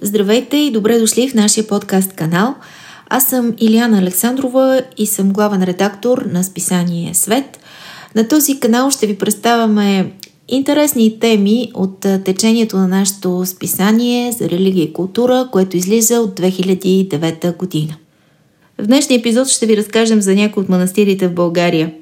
Здравейте и добре дошли в нашия подкаст канал. Аз съм Илияна Александрова и съм главен редактор на списание Свет. На този канал ще ви представяме интересни теми от течението на нашето списание за религия и култура, което излиза от 2009 година. В днешния епизод ще ви разкажем за някои от манастирите в България.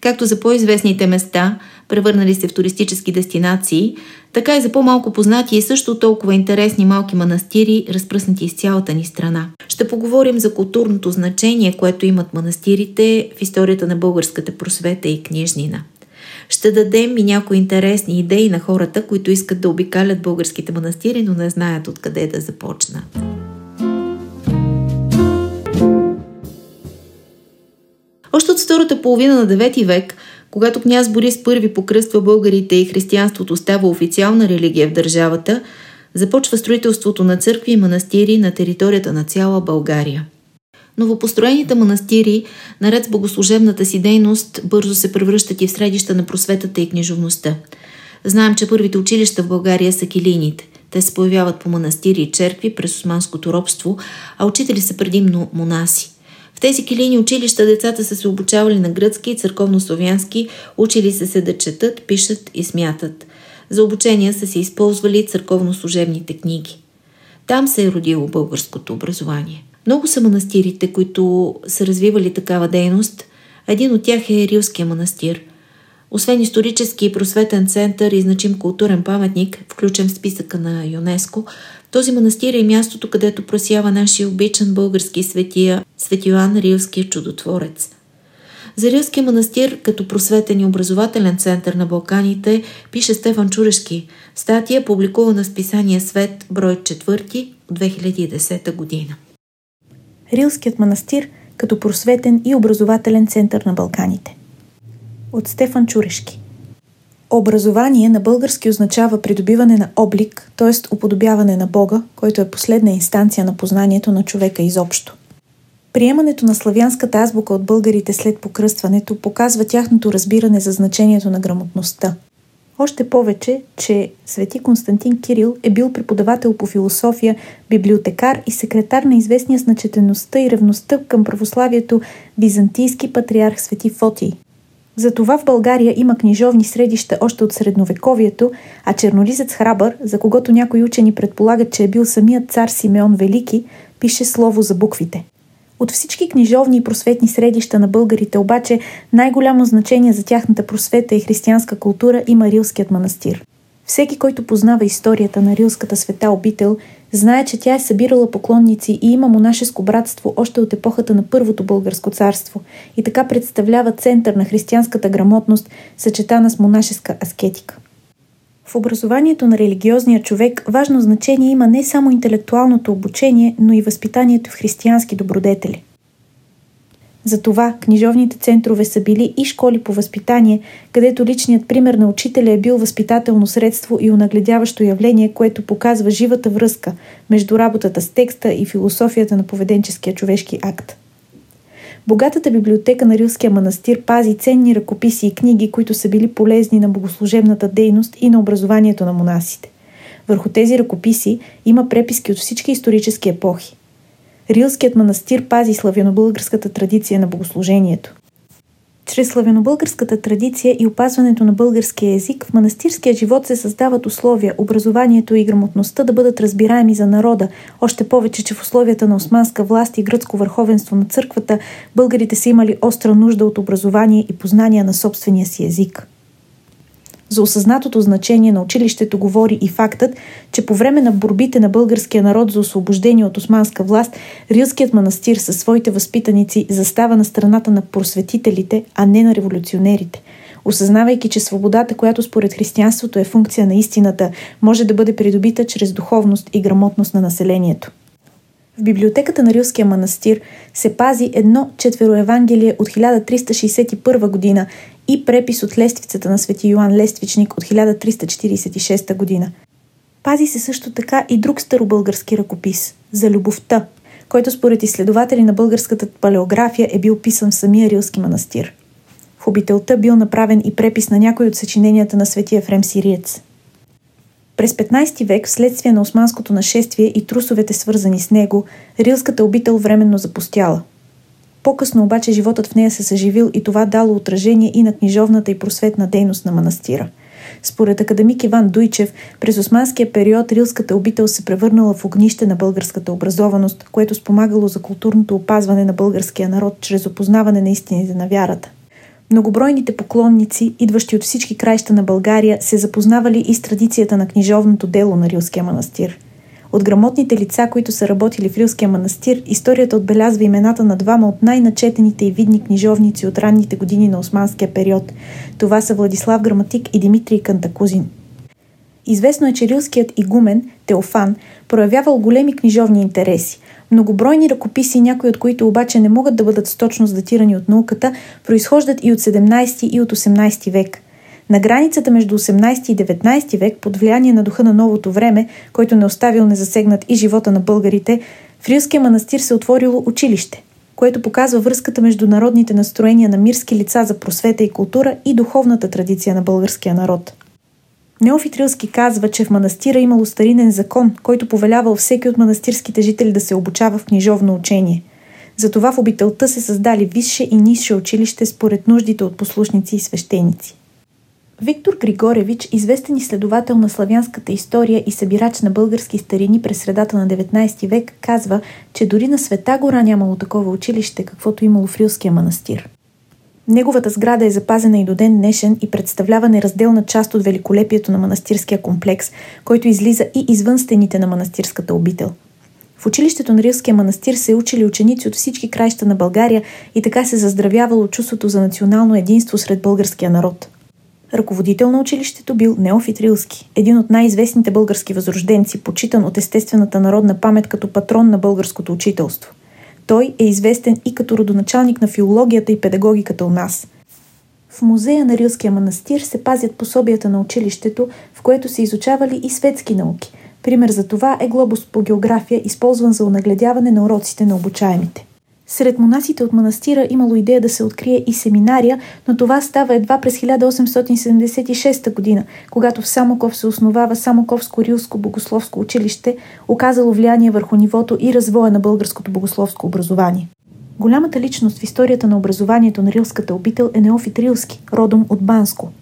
Както за по-известните места, превърнали се в туристически дестинации, така и за по-малко познати и също толкова интересни малки манастири, разпръснати из цялата ни страна. Ще поговорим за културното значение, което имат манастирите в историята на българската просвета и книжнина. Ще дадем и някои интересни идеи на хората, които искат да обикалят българските манастири, но не знаят откъде да започнат. Още от втората половина на 9 век, когато княз Борис I покръства българите и християнството става официална религия в държавата, започва строителството на църкви и манастири на територията на цяла България. Новопостроените манастири, наред с богослужебната си дейност, бързо се превръщат и в средища на просветата и книжовността. Знаем, че първите училища в България са килийните. Те се появяват по манастири и черкви през османското робство, а учители са предимно монаси. В тези килийни училища децата са се обучавали на гръцки и църковно-славянски, учили се се да четат, пишат и смятат. За обучение са се използвали църковно-служебните книги. Там се е родило българското образование. Много са манастирите, които са развивали такава дейност. Един от тях е Рилския манастир. Освен исторически и просветен център и значим културен паметник, включен в списъка на ЮНЕСКО, този манастир е мястото, където просява нашия обичан български светия, свети Йоан Рилския чудотворец. За Рилския манастир, като просветен и образователен център на Балканите, пише Стефан Чурешки, статия публикувана в списание Свет, брой 4 от 2010 година. Рилският манастир като просветен и образователен център на Балканите. От Стефан Чурешки. Образование на български означава придобиване на облик, т.е. уподобяване на Бога, който е последна инстанция на познанието на човека изобщо. Приемането на славянската азбука от българите след покръстването показва тяхното разбиране за значението на грамотността. Още повече, че свети Константин Кирил е бил преподавател по философия, библиотекар и секретар на известния с и ревността към православието византийски патриарх свети Фотий. Затова в България има книжовни средища още от средновековието, а чернолизец Храбър, за когото някои учени предполагат, че е бил самият цар Симеон Велики, пише слово за буквите. От всички книжовни и просветни средища на българите обаче най-голямо значение за тяхната просвета и християнска култура има Рилският манастир. Всеки, който познава историята на Рилската света обител, знае, че тя е събирала поклонници и има монашеско братство още от епохата на Първото българско царство и така представлява център на християнската грамотност, съчетана с монашеска аскетика. В образованието на религиозния човек важно значение има не само интелектуалното обучение, но и възпитанието в християнски добродетели. Затова книжовните центрове са били и школи по възпитание, където личният пример на учителя е бил възпитателно средство и унагледяващо явление, което показва живата връзка между работата с текста и философията на поведенческия човешки акт. Богатата библиотека на Рилския манастир пази ценни ръкописи и книги, които са били полезни на богослужебната дейност и на образованието на монасите. Върху тези ръкописи има преписки от всички исторически епохи. Рилският манастир пази славянобългарската традиция на богослужението. Чрез славянобългарската традиция и опазването на българския език в манастирския живот се създават условия образованието и грамотността да бъдат разбираеми за народа, още повече, че в условията на османска власт и гръцко върховенство на църквата българите са имали остра нужда от образование и познания на собствения си език. За осъзнатото значение на училището говори и фактът, че по време на борбите на българския народ за освобождение от османска власт, Рилският манастир със своите възпитаници застава на страната на просветителите, а не на революционерите. Осъзнавайки, че свободата, която според християнството е функция на истината, може да бъде придобита чрез духовност и грамотност на населението. В библиотеката на Рилския манастир се пази едно четвероевангелие от 1361 година и препис от лествицата на свети Йоан Лествичник от 1346 година. Пази се също така и друг старобългарски ръкопис – за любовта, който според изследователи на българската палеография е бил писан в самия Рилски манастир. В обителта бил направен и препис на някои от съчиненията на светия Ефрем Сириец. През 15 век, вследствие на османското нашествие и трусовете свързани с него, рилската обител временно запустяла. По-късно обаче животът в нея се съживил и това дало отражение и на книжовната и просветна дейност на манастира. Според академик Иван Дуйчев, през османския период рилската обител се превърнала в огнище на българската образованост, което спомагало за културното опазване на българския народ чрез опознаване на истините на вярата. Многобройните поклонници, идващи от всички краища на България, се запознавали и с традицията на книжовното дело на Рилския манастир. От грамотните лица, които са работили в Рилския манастир, историята отбелязва имената на двама от най-начетените и видни книжовници от ранните години на османския период. Това са Владислав Граматик и Димитрий Кантакузин. Известно е, че рилският игумен, Теофан, проявявал големи книжовни интереси. Многобройни ръкописи, някои от които обаче не могат да бъдат с точност датирани от науката, произхождат и от 17 и от 18 век. На границата между 18 и 19 век, под влияние на духа на новото време, който не оставил незасегнат и живота на българите, в Рилския манастир се отворило училище, което показва връзката между народните настроения на мирски лица за просвета и култура и духовната традиция на българския народ – Неофит Рилски казва, че в манастира имало старинен закон, който повелявал всеки от манастирските жители да се обучава в книжовно учение. Затова в обителта се създали висше и нисше училище според нуждите от послушници и свещеници. Виктор Григоревич, известен изследовател на славянската история и събирач на български старини през средата на 19 век, казва, че дори на Света гора нямало такова училище, каквото имало в Рилския манастир. Неговата сграда е запазена и до ден днешен и представлява неразделна част от великолепието на манастирския комплекс, който излиза и извън стените на манастирската обител. В училището на Рилския манастир се учили ученици от всички краища на България и така се заздравявало чувството за национално единство сред българския народ. Ръководител на училището бил Неофит Рилски, един от най-известните български възрожденци, почитан от естествената народна памет като патрон на българското учителство. Той е известен и като родоначалник на филологията и педагогиката у нас. В музея на Рилския манастир се пазят пособията на училището, в което се изучавали и светски науки. Пример за това е глобус по география, използван за онагледяване на уроците на обучаемите. Сред монасите от манастира имало идея да се открие и семинария, но това става едва през 1876 година, когато в Самоков се основава Самоковско-Рилско богословско училище, оказало влияние върху нивото и развоя на българското богословско образование. Голямата личност в историята на образованието на рилската обител е Неофит Рилски, родом от Банско –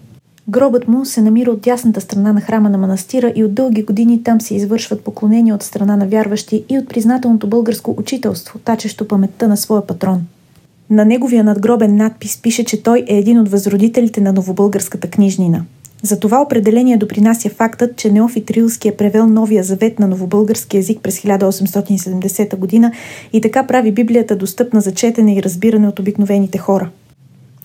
Гробът му се намира от дясната страна на храма на манастира и от дълги години там се извършват поклонения от страна на вярващи и от признателното българско учителство, тачещо паметта на своя патрон. На неговия надгробен надпис пише, че той е един от възродителите на новобългарската книжнина. За това определение допринася фактът, че Неофит Рилски е превел новия завет на новобългарски язик през 1870 година и така прави Библията достъпна за четене и разбиране от обикновените хора –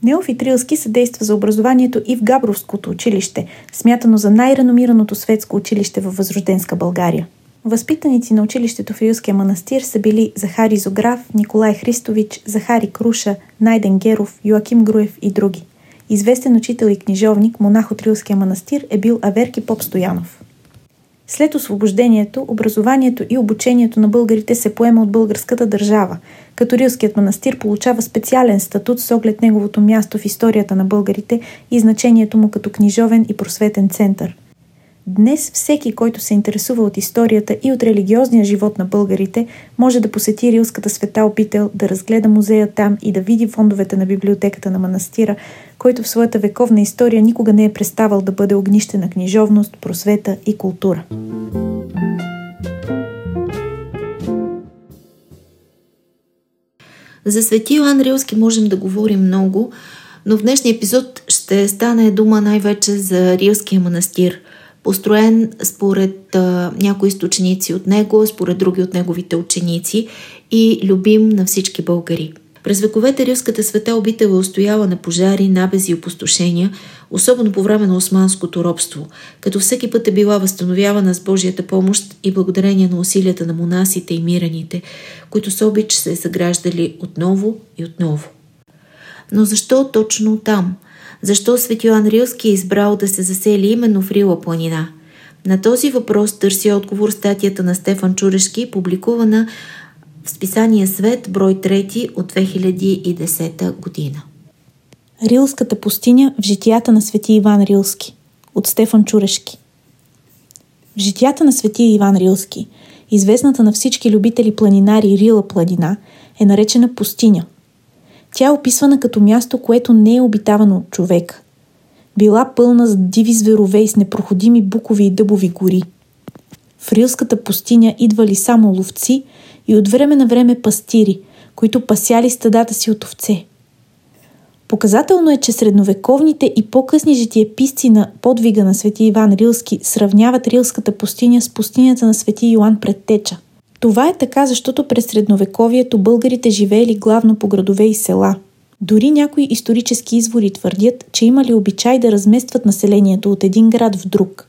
Неофит Рилски съдейства за образованието и в Габровското училище, смятано за най-реномираното светско училище във възрожденска България. Възпитаници на училището в Рилския манастир са били Захари Зограф, Николай Христович, Захари Круша, Найден Геров, Йоаким Груев и други. Известен учител и книжовник, монах от Рилския манастир е бил Аверки Поп Стоянов. След освобождението, образованието и обучението на българите се поема от българската държава, като Рилският манастир получава специален статут с оглед неговото място в историята на българите и значението му като книжовен и просветен център. Днес всеки, който се интересува от историята и от религиозния живот на българите, може да посети Рилската света опител, да разгледа музея там и да види фондовете на библиотеката на манастира, който в своята вековна история никога не е преставал да бъде огнище на книжовност, просвета и култура. За Свети Йоан Рилски можем да говорим много, но в днешния епизод ще стане дума най-вече за Рилския манастир, построен според а, някои източници от него, според други от неговите ученици и любим на всички българи. През вековете Рилската света обител е устояла на пожари, набези и опустошения, особено по време на османското робство, като всеки път е била възстановявана с Божията помощ и благодарение на усилията на монасите и мираните, които с обич се съграждали отново и отново. Но защо точно там? Защо Свети Йоан Рилски е избрал да се засели именно в Рила планина? На този въпрос търси отговор статията на Стефан Чурешки, публикувана в списание Свет, брой 3 от 2010 година. Рилската пустиня в житията на свети Иван Рилски от Стефан Чурешки В житията на свети Иван Рилски, известната на всички любители планинари Рила планина, е наречена пустиня. Тя е описвана като място, което не е обитавано от човек. Била пълна с диви зверове и с непроходими букови и дъбови гори. В Рилската пустиня идвали само ловци и от време на време пастири, които пасяли стадата си от овце – Показателно е, че средновековните и по-късни житиеписци на подвига на свети Иван Рилски сравняват Рилската пустиня с пустинята на свети Йоан Предтеча. Това е така, защото през средновековието българите живеели главно по градове и села. Дори някои исторически извори твърдят, че имали обичай да разместват населението от един град в друг.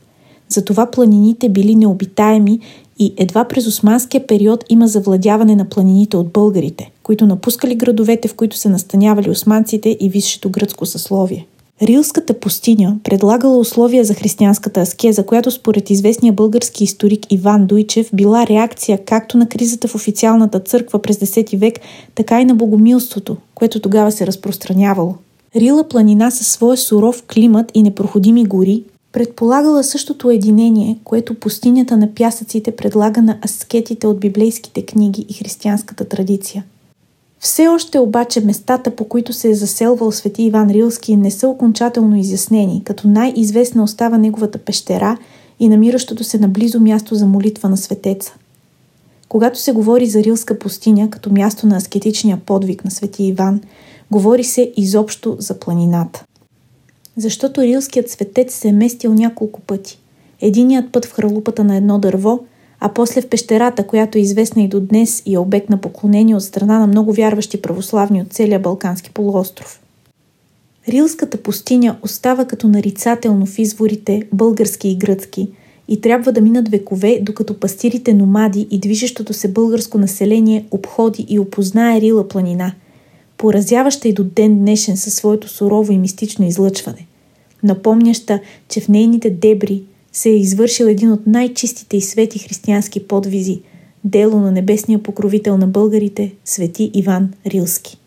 Затова планините били необитаеми и едва през османския период има завладяване на планините от българите, които напускали градовете, в които се настанявали османците и висшето гръцко съсловие. Рилската пустиня предлагала условия за християнската аскеза, която според известния български историк Иван Дуйчев била реакция както на кризата в официалната църква през 10 век, така и на богомилството, което тогава се разпространявало. Рила планина със своя суров климат и непроходими гори Предполагала същото единение, което пустинята на пясъците предлага на аскетите от библейските книги и християнската традиция. Все още обаче местата, по които се е заселвал свети Иван Рилски, не са окончателно изяснени, като най-известна остава неговата пещера и намиращото се наблизо място за молитва на светеца. Когато се говори за Рилска пустиня като място на аскетичния подвиг на свети Иван, говори се изобщо за планината защото рилският светец се е местил няколко пъти. Единият път в хралупата на едно дърво, а после в пещерата, която е известна и до днес и е обект на поклонение от страна на много вярващи православни от целия Балкански полуостров. Рилската пустиня остава като нарицателно в изворите български и гръцки и трябва да минат векове, докато пастирите номади и движещото се българско население обходи и опознае Рила планина – поразяваща и до ден днешен със своето сурово и мистично излъчване, напомняща, че в нейните дебри се е извършил един от най-чистите и свети християнски подвизи – дело на небесния покровител на българите, свети Иван Рилски.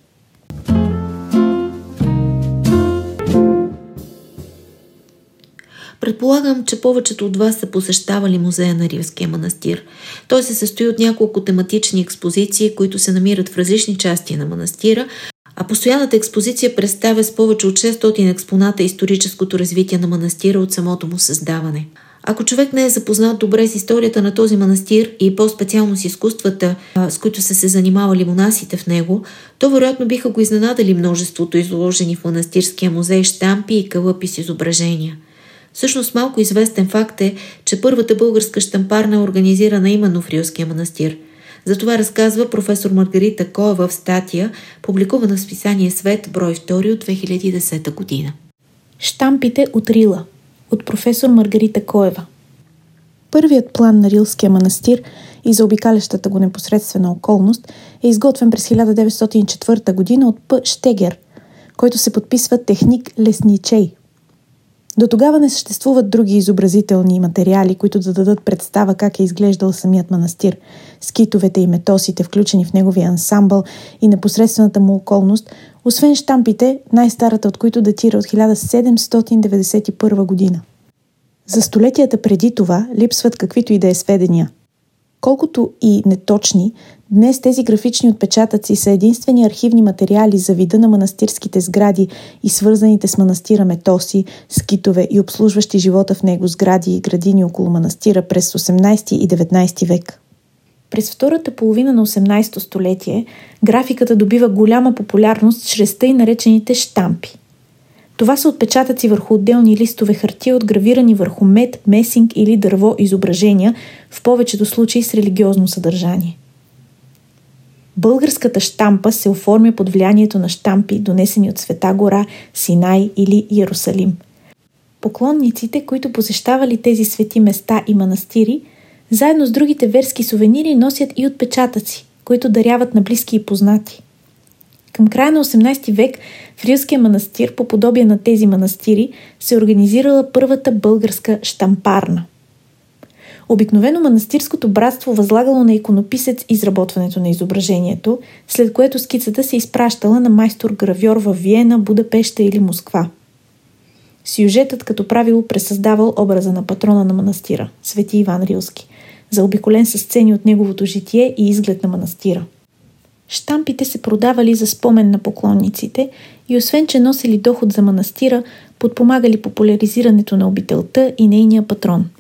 Предполагам, че повечето от вас са посещавали музея на Ривския манастир. Той се състои от няколко тематични експозиции, които се намират в различни части на манастира, а постоянната експозиция представя с повече от 600 експоната историческото развитие на манастира от самото му създаване. Ако човек не е запознат добре с историята на този манастир и по-специално с изкуствата, с които са се занимавали монасите в него, то вероятно биха го изненадали множеството изложени в манастирския музей штампи и кълъпи с изображения – Всъщност малко известен факт е, че първата българска штампарна е организирана именно в Рилския манастир. За това разказва професор Маргарита Коева в статия, публикувана в списание Свет, брой 2 от 2010 година. Штампите от Рила от професор Маргарита Коева Първият план на Рилския манастир и за обикалящата го непосредствена околност е изготвен през 1904 година от П. Штегер, който се подписва техник Лесничей – до тогава не съществуват други изобразителни материали, които да дадат представа как е изглеждал самият манастир. Скитовете и метосите, включени в неговия ансамбъл и непосредствената му околност, освен штампите, най-старата от които датира от 1791 година. За столетията преди това липсват каквито и да е сведения. Колкото и неточни, днес тези графични отпечатъци са единствени архивни материали за вида на манастирските сгради и свързаните с манастира метоси, скитове и обслужващи живота в него сгради и градини около манастира през 18 и 19 век. През втората половина на 18 столетие графиката добива голяма популярност чрез тъй наречените штампи – това са отпечатъци върху отделни листове хартия, отгравирани върху мед, месинг или дърво изображения, в повечето случаи с религиозно съдържание. Българската штампа се оформя под влиянието на штампи, донесени от Света гора, Синай или Иерусалим. Поклонниците, които посещавали тези свети места и манастири, заедно с другите верски сувенири носят и отпечатъци, които даряват на близки и познати. Към края на 18 век в Рилския манастир, по подобие на тези манастири, се организирала първата българска штампарна. Обикновено манастирското братство възлагало на иконописец изработването на изображението, след което скицата се изпращала на майстор-гравьор в Виена, Будапеща или Москва. Сюжетът като правило пресъздавал образа на патрона на манастира, свети Иван Рилски, заобиколен с сцени от неговото житие и изглед на манастира. Штампите се продавали за спомен на поклонниците и освен, че носили доход за манастира, подпомагали популяризирането на обителта и нейния патрон –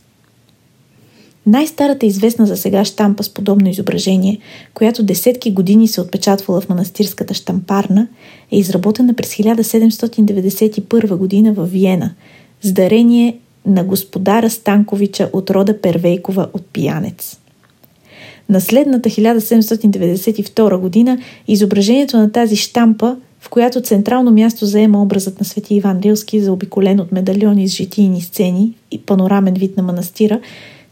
най-старата известна за сега штампа с подобно изображение, която десетки години се отпечатвала в манастирската штампарна, е изработена през 1791 година в Виена с дарение на господара Станковича от рода Первейкова от Пиянец. На следната 1792 година изображението на тази штампа, в която централно място заема образът на свети Иван Рилски, заобиколен от медальони с житийни сцени и панорамен вид на манастира,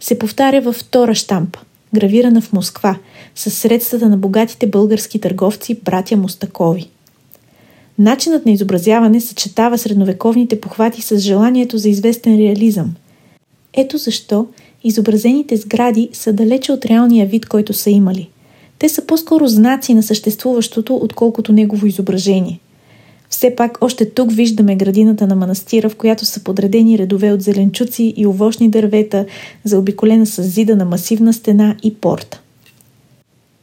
се повтаря във втора штампа, гравирана в Москва, с средствата на богатите български търговци, братя Мостакови. Начинът на изобразяване съчетава средновековните похвати с желанието за известен реализъм. Ето защо изобразените сгради са далече от реалния вид, който са имали. Те са по-скоро знаци на съществуващото, отколкото негово изображение. Все пак още тук виждаме градината на манастира, в която са подредени редове от зеленчуци и овощни дървета, заобиколена с зида на масивна стена и порта.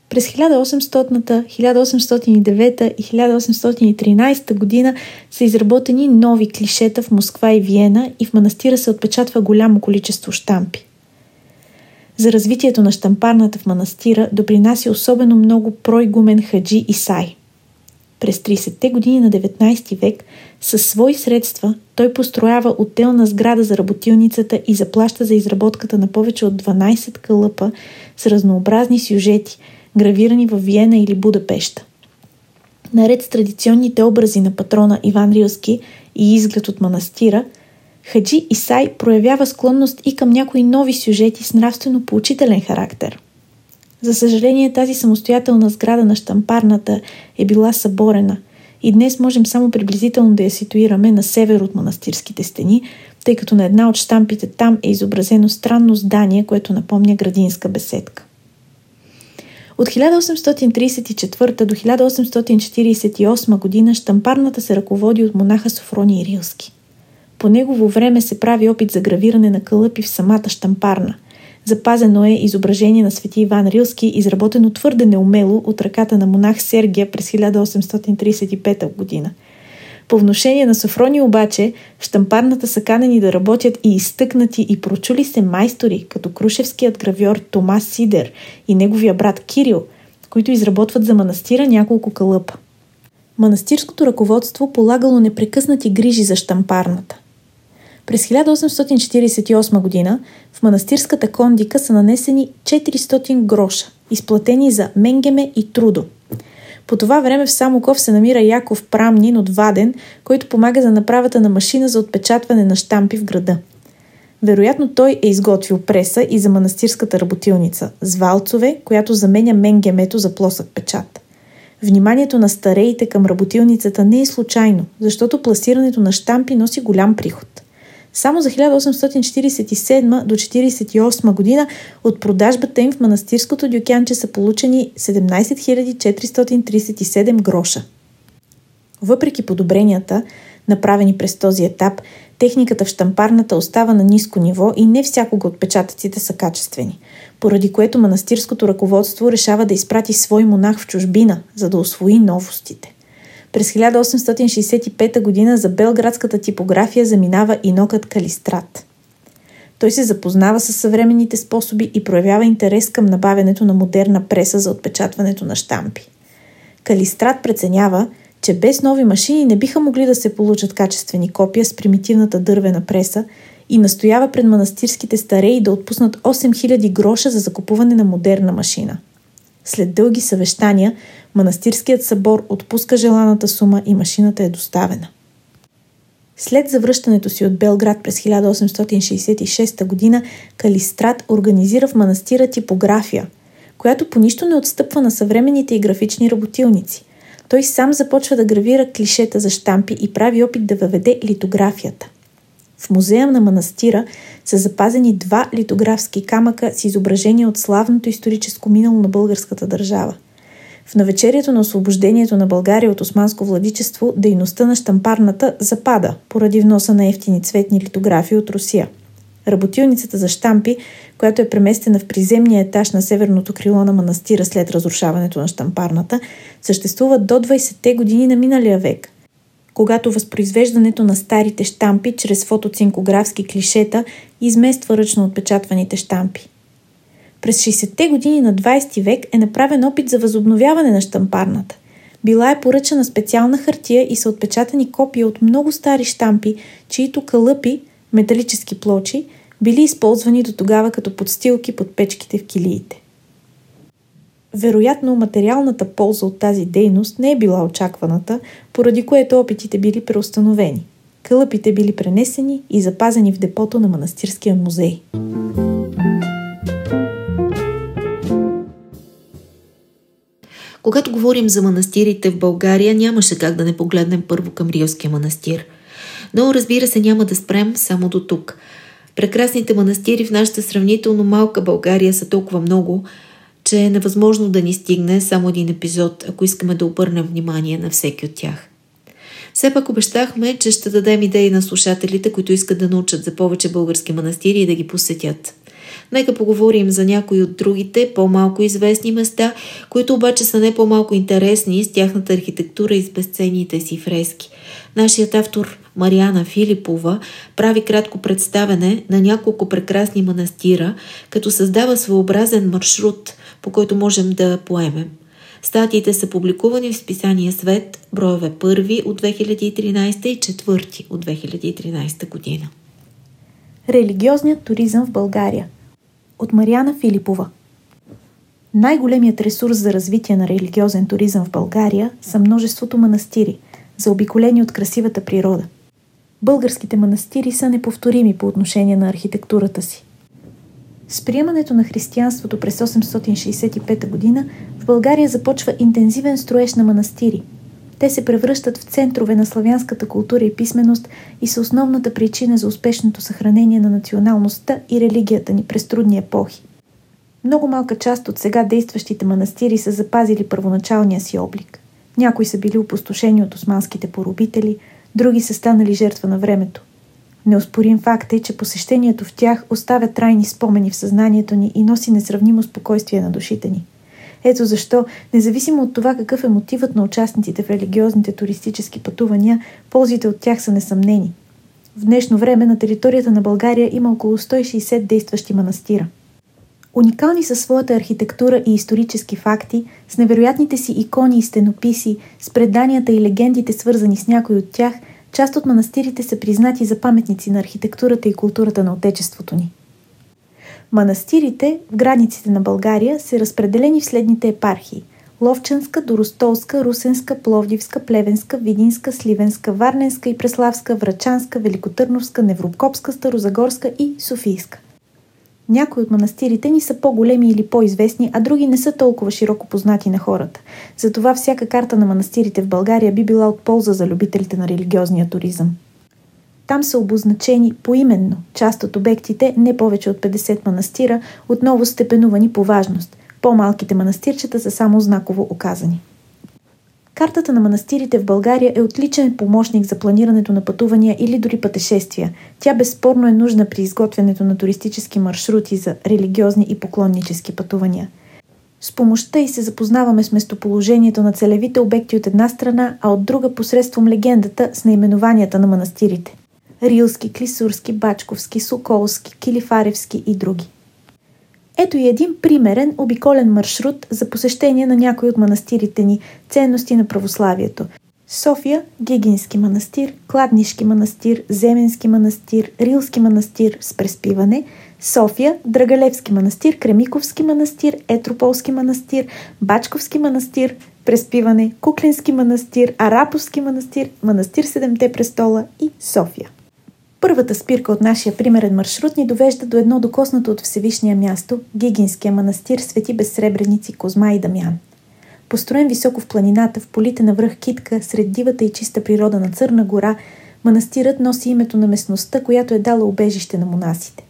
През 1800, 1809 и 1813 година са изработени нови клишета в Москва и Виена и в манастира се отпечатва голямо количество штампи. За развитието на штампарната в манастира допринася особено много пройгумен Хаджи Исай – през 30-те години на 19 век със свои средства той построява отделна сграда за работилницата и заплаща за изработката на повече от 12 кълъпа с разнообразни сюжети, гравирани в Виена или Будапешта. Наред с традиционните образи на патрона Иван Рилски и изглед от манастира, Хаджи Исай проявява склонност и към някои нови сюжети с нравствено поучителен характер – за съжаление, тази самостоятелна сграда на штампарната е била съборена и днес можем само приблизително да я ситуираме на север от манастирските стени, тъй като на една от штампите там е изобразено странно здание, което напомня градинска беседка. От 1834 до 1848 година штампарната се ръководи от монаха Софрони Рилски. По негово време се прави опит за гравиране на кълъпи в самата штампарна – Запазено е изображение на свети Иван Рилски, изработено твърде неумело от ръката на монах Сергия през 1835 година. По вношение на Софрони обаче, в штампарната са канени да работят и изтъкнати и прочули се майстори, като крушевският гравьор Томас Сидер и неговия брат Кирил, които изработват за манастира няколко кълъпа. Манастирското ръководство полагало непрекъснати грижи за штампарната. През 1848 година в манастирската кондика са нанесени 400 гроша, изплатени за Менгеме и Трудо. По това време в Самоков се намира Яков Прамнин от Ваден, който помага за направата на машина за отпечатване на штампи в града. Вероятно той е изготвил преса и за манастирската работилница с валцове, която заменя менгемето за плосък печат. Вниманието на стареите към работилницата не е случайно, защото пласирането на штампи носи голям приход. Само за 1847 до 1948 година от продажбата им в манастирското дюкянче са получени 17 437 гроша. Въпреки подобренията, направени през този етап, техниката в штампарната остава на ниско ниво и не всякога отпечатъците са качествени, поради което манастирското ръководство решава да изпрати свой монах в чужбина, за да освои новостите. През 1865 г. за белградската типография заминава инокът Калистрат. Той се запознава с съвременните способи и проявява интерес към набавянето на модерна преса за отпечатването на штампи. Калистрат преценява, че без нови машини не биха могли да се получат качествени копия с примитивната дървена преса и настоява пред манастирските стареи да отпуснат 8000 гроша за закупуване на модерна машина – след дълги съвещания, манастирският събор отпуска желаната сума и машината е доставена. След завръщането си от Белград през 1866 г. Калистрат организира в манастира типография, която по нищо не отстъпва на съвременните и графични работилници. Той сам започва да гравира клишета за штампи и прави опит да въведе литографията. В музея на манастира са запазени два литографски камъка с изображение от славното историческо минало на българската държава. В навечерието на освобождението на България от османско владичество, дейността на штампарната запада поради вноса на ефтини цветни литографии от Русия. Работилницата за штампи, която е преместена в приземния етаж на северното крило на манастира след разрушаването на штампарната, съществува до 20-те години на миналия век – когато възпроизвеждането на старите штампи чрез фотоцинкографски клишета измества ръчно отпечатваните штампи. През 60-те години на 20 век е направен опит за възобновяване на штампарната. Била е поръчана специална хартия и са отпечатани копия от много стари штампи, чието кълъпи, металически плочи, били използвани до тогава като подстилки под печките в килиите. Вероятно, материалната полза от тази дейност не е била очакваната, поради което опитите били преустановени. Кълъпите били пренесени и запазени в депото на манастирския музей. Когато говорим за манастирите в България, нямаше как да не погледнем първо към Рилския манастир. Но разбира се, няма да спрем само до тук. Прекрасните манастири в нашата сравнително малка България са толкова много, че е невъзможно да ни стигне само един епизод, ако искаме да обърнем внимание на всеки от тях. Все пак обещахме, че ще дадем идеи на слушателите, които искат да научат за повече български манастири и да ги посетят. Нека поговорим за някои от другите, по-малко известни места, които обаче са не по-малко интересни с тяхната архитектура и с безценните си фрески. Нашият автор Мариана Филипова прави кратко представене на няколко прекрасни манастира, като създава своеобразен маршрут, по който можем да поемем. Статиите са публикувани в списание Свет, броеве 1 от 2013 и 4 от 2013 година. Религиозният туризъм в България от Мариана Филипова Най-големият ресурс за развитие на религиозен туризъм в България са множеството манастири, заобиколени от красивата природа. Българските манастири са неповторими по отношение на архитектурата си. С приемането на християнството през 865 г. в България започва интензивен строеж на манастири. Те се превръщат в центрове на славянската култура и писменост и са основната причина за успешното съхранение на националността и религията ни през трудни епохи. Много малка част от сега действащите манастири са запазили първоначалния си облик. Някои са били опустошени от османските поробители, други са станали жертва на времето. Неоспорим факт е, че посещението в тях оставя трайни спомени в съзнанието ни и носи несравнимо спокойствие на душите ни. Ето защо, независимо от това какъв е мотивът на участниците в религиозните туристически пътувания, ползите от тях са несъмнени. В днешно време на територията на България има около 160 действащи манастира. Уникални със своята архитектура и исторически факти, с невероятните си икони и стенописи, с преданията и легендите свързани с някой от тях – Част от манастирите са признати за паметници на архитектурата и културата на Отечеството ни. Манастирите в границите на България са разпределени в следните епархии – Ловченска, Доростолска, Русенска, Пловдивска, Плевенска, Видинска, Сливенска, Варненска и Преславска, Врачанска, Великотърновска, Неврокопска, Старозагорска и Софийска – някои от манастирите ни са по-големи или по-известни, а други не са толкова широко познати на хората. Затова всяка карта на манастирите в България би била от полза за любителите на религиозния туризъм. Там са обозначени поименно част от обектите, не повече от 50 манастира, отново степенувани по важност. По-малките манастирчета са само знаково оказани. Картата на манастирите в България е отличен помощник за планирането на пътувания или дори пътешествия. Тя безспорно е нужна при изготвянето на туристически маршрути за религиозни и поклоннически пътувания. С помощта и се запознаваме с местоположението на целевите обекти от една страна, а от друга посредством легендата с наименованията на манастирите. Рилски, Клисурски, Бачковски, Соколски, Килифаревски и други. Ето и един примерен обиколен маршрут за посещение на някои от манастирите ни, ценности на православието. София – Гигински манастир, Кладнишки манастир, Земенски манастир, Рилски манастир с преспиване, София – Драгалевски манастир, Кремиковски манастир, Етрополски манастир, Бачковски манастир, преспиване, Куклински манастир, Араповски манастир, Манастир Седемте престола и София. Първата спирка от нашия примерен маршрут ни довежда до едно докоснато от Всевишния място – Гигинския манастир Свети Безсребреници Козма и Дамян. Построен високо в планината, в полите на връх Китка, сред дивата и чиста природа на Църна гора, Манастирът носи името на местността, която е дала убежище на монасите.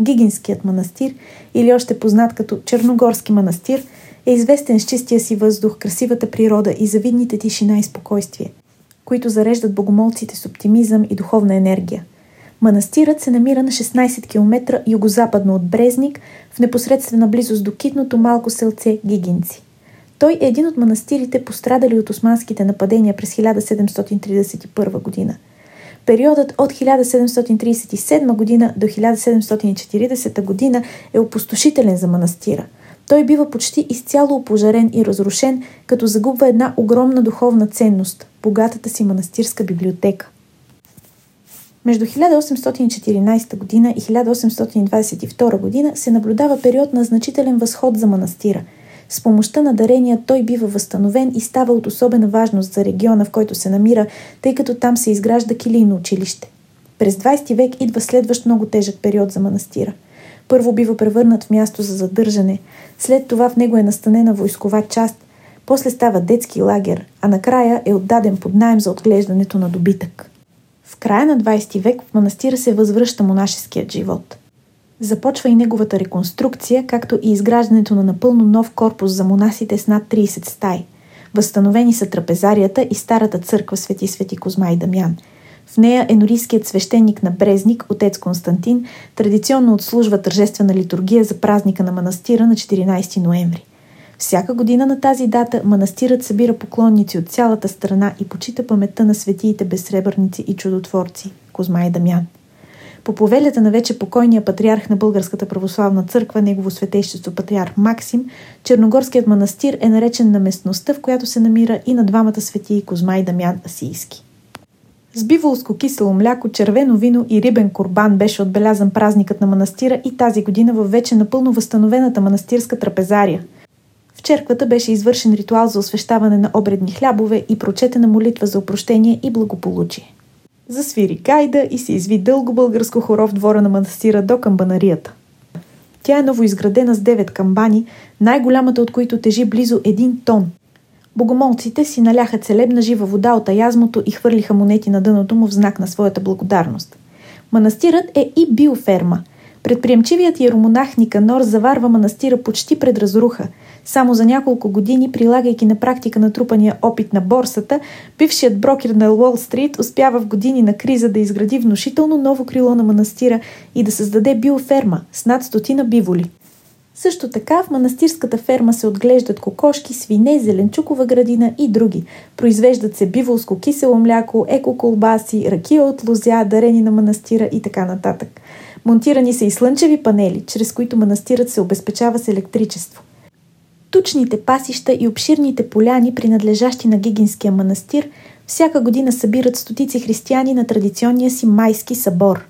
Гигинският манастир, или още познат като Черногорски манастир, е известен с чистия си въздух, красивата природа и завидните тишина и спокойствие, които зареждат богомолците с оптимизъм и духовна енергия. Манастирът се намира на 16 км югозападно от Брезник, в непосредствена близост до китното малко селце Гигинци. Той е един от манастирите, пострадали от османските нападения през 1731 година. Периодът от 1737 година до 1740 година е опустошителен за манастира. Той бива почти изцяло опожарен и разрушен, като загубва една огромна духовна ценност – богатата си манастирска библиотека. Между 1814 година и 1822 година се наблюдава период на значителен възход за манастира – с помощта на дарения той бива възстановен и става от особена важност за региона, в който се намира, тъй като там се изгражда килийно училище. През 20 век идва следващ много тежък период за манастира. Първо бива превърнат в място за задържане, след това в него е настанена войскова част, после става детски лагер, а накрая е отдаден под найем за отглеждането на добитък. В края на 20 век в манастира се възвръща монашеският живот – Започва и неговата реконструкция, както и изграждането на напълно нов корпус за монасите с над 30 стаи. Възстановени са трапезарията и старата църква Свети Свети Козма и Дамян. В нея енорийският свещеник на Брезник, отец Константин, традиционно отслужва тържествена литургия за празника на манастира на 14 ноември. Всяка година на тази дата манастирът събира поклонници от цялата страна и почита паметта на светиите безсребърници и чудотворци Козма и Дамян. По повелята на вече покойния патриарх на Българската православна църква, негово светещество патриарх Максим, Черногорският манастир е наречен на местността, в която се намира и на двамата светии Козма и Дамян Асийски. С биволско кисело мляко, червено вино и рибен корбан беше отбелязан празникът на манастира и тази година във вече напълно възстановената манастирска трапезария. В черквата беше извършен ритуал за освещаване на обредни хлябове и прочетена молитва за опрощение и благополучие. Засвири гайда и се изви дълго българско хоро в двора на манастира до камбанарията. Тя е новоизградена с 9 камбани, най-голямата от които тежи близо 1 тон. Богомолците си наляха целебна жива вода от аязмото и хвърлиха монети на дъното му в знак на своята благодарност. Манастирът е и биоферма. Предприемчивият иеромонах Никанор заварва манастира почти пред разруха – само за няколко години, прилагайки на практика натрупания опит на борсата, бившият брокер на Уолл Стрит успява в години на криза да изгради внушително ново крило на манастира и да създаде биоферма с над стотина биволи. Също така в манастирската ферма се отглеждат кокошки, свине, зеленчукова градина и други. Произвеждат се биволско кисело мляко, еко-колбаси, ракия от лозя, дарени на манастира и така нататък. Монтирани са и слънчеви панели, чрез които манастирът се обезпечава с електричество. Тучните пасища и обширните поляни, принадлежащи на Гигинския манастир, всяка година събират стотици християни на традиционния си майски събор.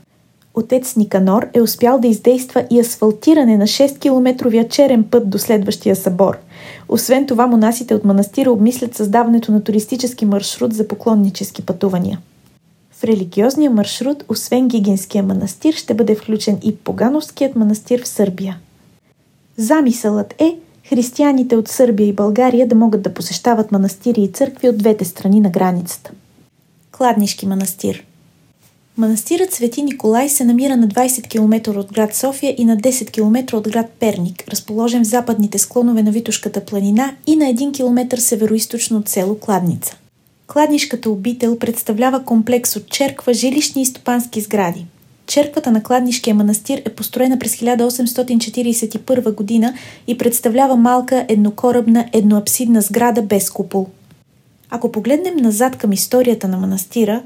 Отец Никанор е успял да издейства и асфалтиране на 6-километровия черен път до следващия събор. Освен това, монасите от манастира обмислят създаването на туристически маршрут за поклоннически пътувания. В религиозния маршрут, освен Гигинския манастир, ще бъде включен и Погановският манастир в Сърбия. Замисълът е християните от Сърбия и България да могат да посещават манастири и църкви от двете страни на границата. Кладнишки манастир Манастирът Свети Николай се намира на 20 км от град София и на 10 км от град Перник, разположен в западните склонове на Витушката планина и на 1 км североизточно от село Кладница. Кладнишката обител представлява комплекс от черква, жилищни и стопански сгради – Черквата на Кладнишкия манастир е построена през 1841 година и представлява малка еднокорабна едноапсидна сграда без купол. Ако погледнем назад към историята на манастира,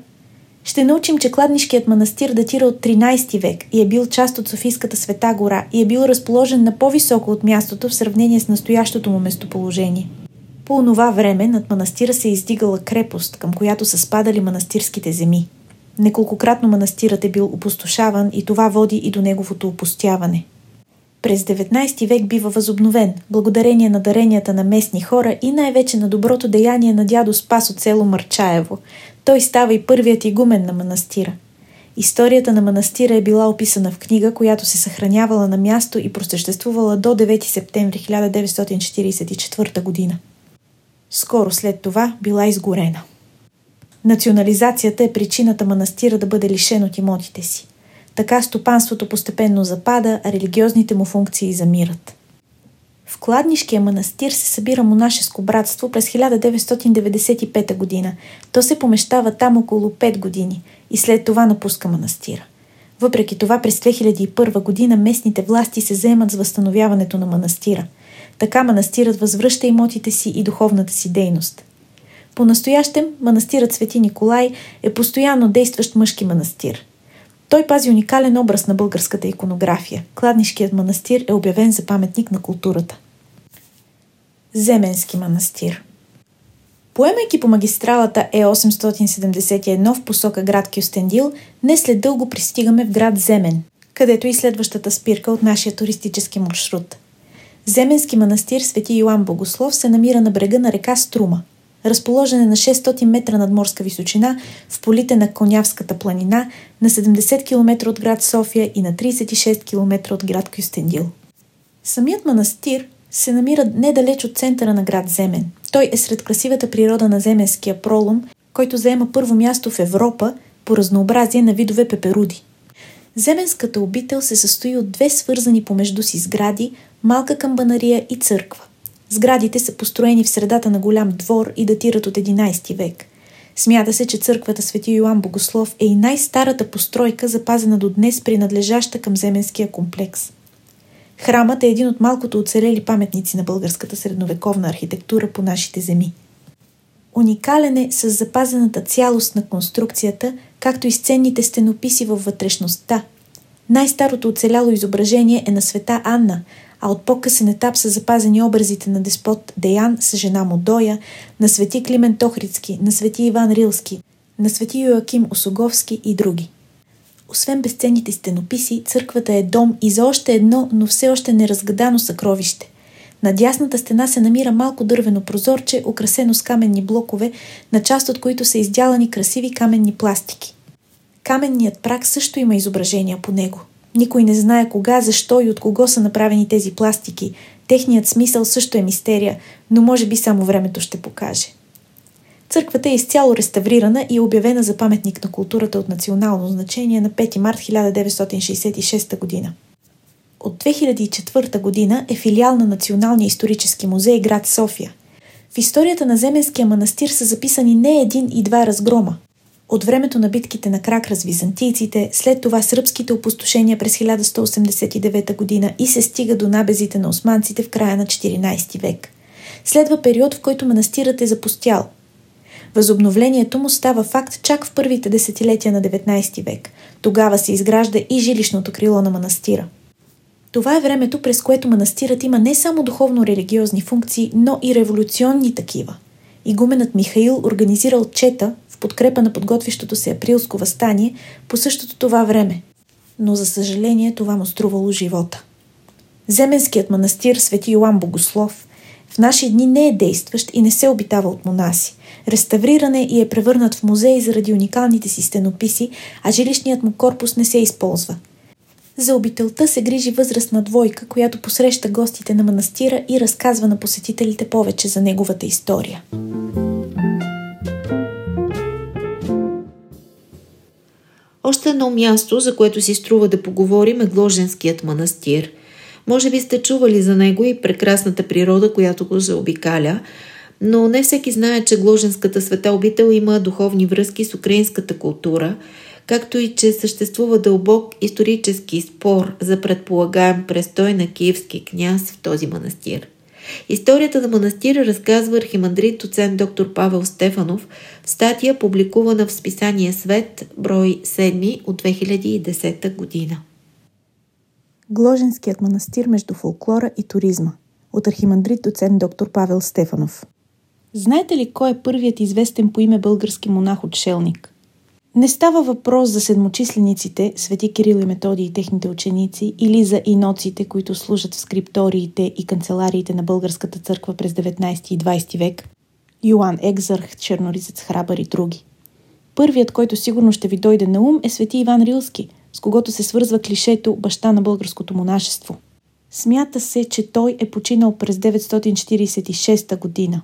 ще научим, че Кладнишкият манастир датира от 13 век и е бил част от Софийската света гора и е бил разположен на по-високо от мястото в сравнение с настоящото му местоположение. По онова време над манастира се е издигала крепост, към която са спадали манастирските земи – Неколкократно манастирът е бил опустошаван и това води и до неговото опустяване. През 19 век бива възобновен, благодарение на даренията на местни хора и най-вече на доброто деяние на дядо Спас от село Марчаево. Той става и първият игумен на манастира. Историята на манастира е била описана в книга, която се съхранявала на място и просъществувала до 9 септември 1944 година. Скоро след това била изгорена. Национализацията е причината манастира да бъде лишен от имотите си. Така стопанството постепенно запада, а религиозните му функции замират. В Кладнишкия манастир се събира монашеско братство през 1995 година. То се помещава там около 5 години и след това напуска манастира. Въпреки това през 2001 година местните власти се заемат с възстановяването на манастира. Така манастирът възвръща имотите си и духовната си дейност. По-настоящем манастирът Свети Николай е постоянно действащ мъжки манастир. Той пази уникален образ на българската иконография. Кладнишкият манастир е обявен за паметник на културата. Земенски манастир Поемайки по магистралата Е871 в посока град Кюстендил, не след дълго пристигаме в град Земен, където и следващата спирка от нашия туристически маршрут. Земенски манастир Свети Йоан Богослов се намира на брега на река Струма. Разположен е на 600 метра над морска височина в полите на Конявската планина, на 70 км от град София и на 36 км от град Кюстендил. Самият манастир се намира недалеч от центъра на град Земен. Той е сред красивата природа на Земенския пролом, който заема първо място в Европа по разнообразие на видове пеперуди. Земенската обител се състои от две свързани помежду си сгради, малка камбанария и църква. Сградите са построени в средата на голям двор и датират от 11 век. Смята се, че църквата Свети Йоан Богослов е и най-старата постройка, запазена до днес, принадлежаща към земенския комплекс. Храмът е един от малкото оцелели паметници на българската средновековна архитектура по нашите земи. Уникален е с запазената цялост на конструкцията, както и с ценните стенописи във вътрешността. Най-старото оцеляло изображение е на света Анна, а от по-късен етап са запазени образите на деспот Деян с жена му Доя, на свети Климент Тохрицки, на свети Иван Рилски, на свети Йоаким Осоговски и други. Освен безценните стенописи, църквата е дом и за още едно, но все още неразгадано съкровище. На дясната стена се намира малко дървено прозорче, украсено с каменни блокове, на част от които са издялани красиви каменни пластики. Каменният прак също има изображения по него. Никой не знае кога, защо и от кого са направени тези пластики. Техният смисъл също е мистерия, но може би само времето ще покаже. Църквата е изцяло реставрирана и е обявена за паметник на културата от национално значение на 5 март 1966 година. От 2004 година е филиал на Националния исторически музей град София. В историята на Земенския манастир са записани не един и два разгрома. От времето на битките на Кракра с византийците, след това сръбските опустошения през 1189 година и се стига до набезите на османците в края на 14 век. Следва период, в който манастирът е запустял. Възобновлението му става факт чак в първите десетилетия на 19 век. Тогава се изгражда и жилищното крило на манастира. Това е времето, през което манастирът има не само духовно-религиозни функции, но и революционни такива. Игуменът Михаил организирал чета подкрепа на подготвящото се априлско възстание по същото това време. Но за съжаление това му струвало живота. Земенският манастир Свети Йоан Богослов в наши дни не е действащ и не се обитава от монаси. Реставриране и е превърнат в музей заради уникалните си стенописи, а жилищният му корпус не се използва. За обителта се грижи възрастна двойка, която посреща гостите на манастира и разказва на посетителите повече за неговата история. Още едно място, за което си струва да поговорим е Гложенският манастир. Може би сте чували за него и прекрасната природа, която го заобикаля, но не всеки знае, че Гложенската света обител има духовни връзки с украинската култура, както и че съществува дълбок исторически спор за предполагаем престой на киевски княз в този манастир. Историята на манастира разказва архимандрит доцент доктор Павел Стефанов в статия, публикувана в списание Свет, брой 7 от 2010 година. Гложенският манастир между фолклора и туризма от архимандрит доцент доктор Павел Стефанов. Знаете ли кой е първият известен по име български монах-отшелник? Не става въпрос за седмочислениците, свети Кирил и Методи и техните ученици, или за иноците, които служат в скрипториите и канцелариите на българската църква през 19 и 20 век, Йоан Екзарх, Черноризец Храбър и други. Първият, който сигурно ще ви дойде на ум, е свети Иван Рилски, с когото се свързва клишето баща на българското монашество. Смята се, че той е починал през 946 година.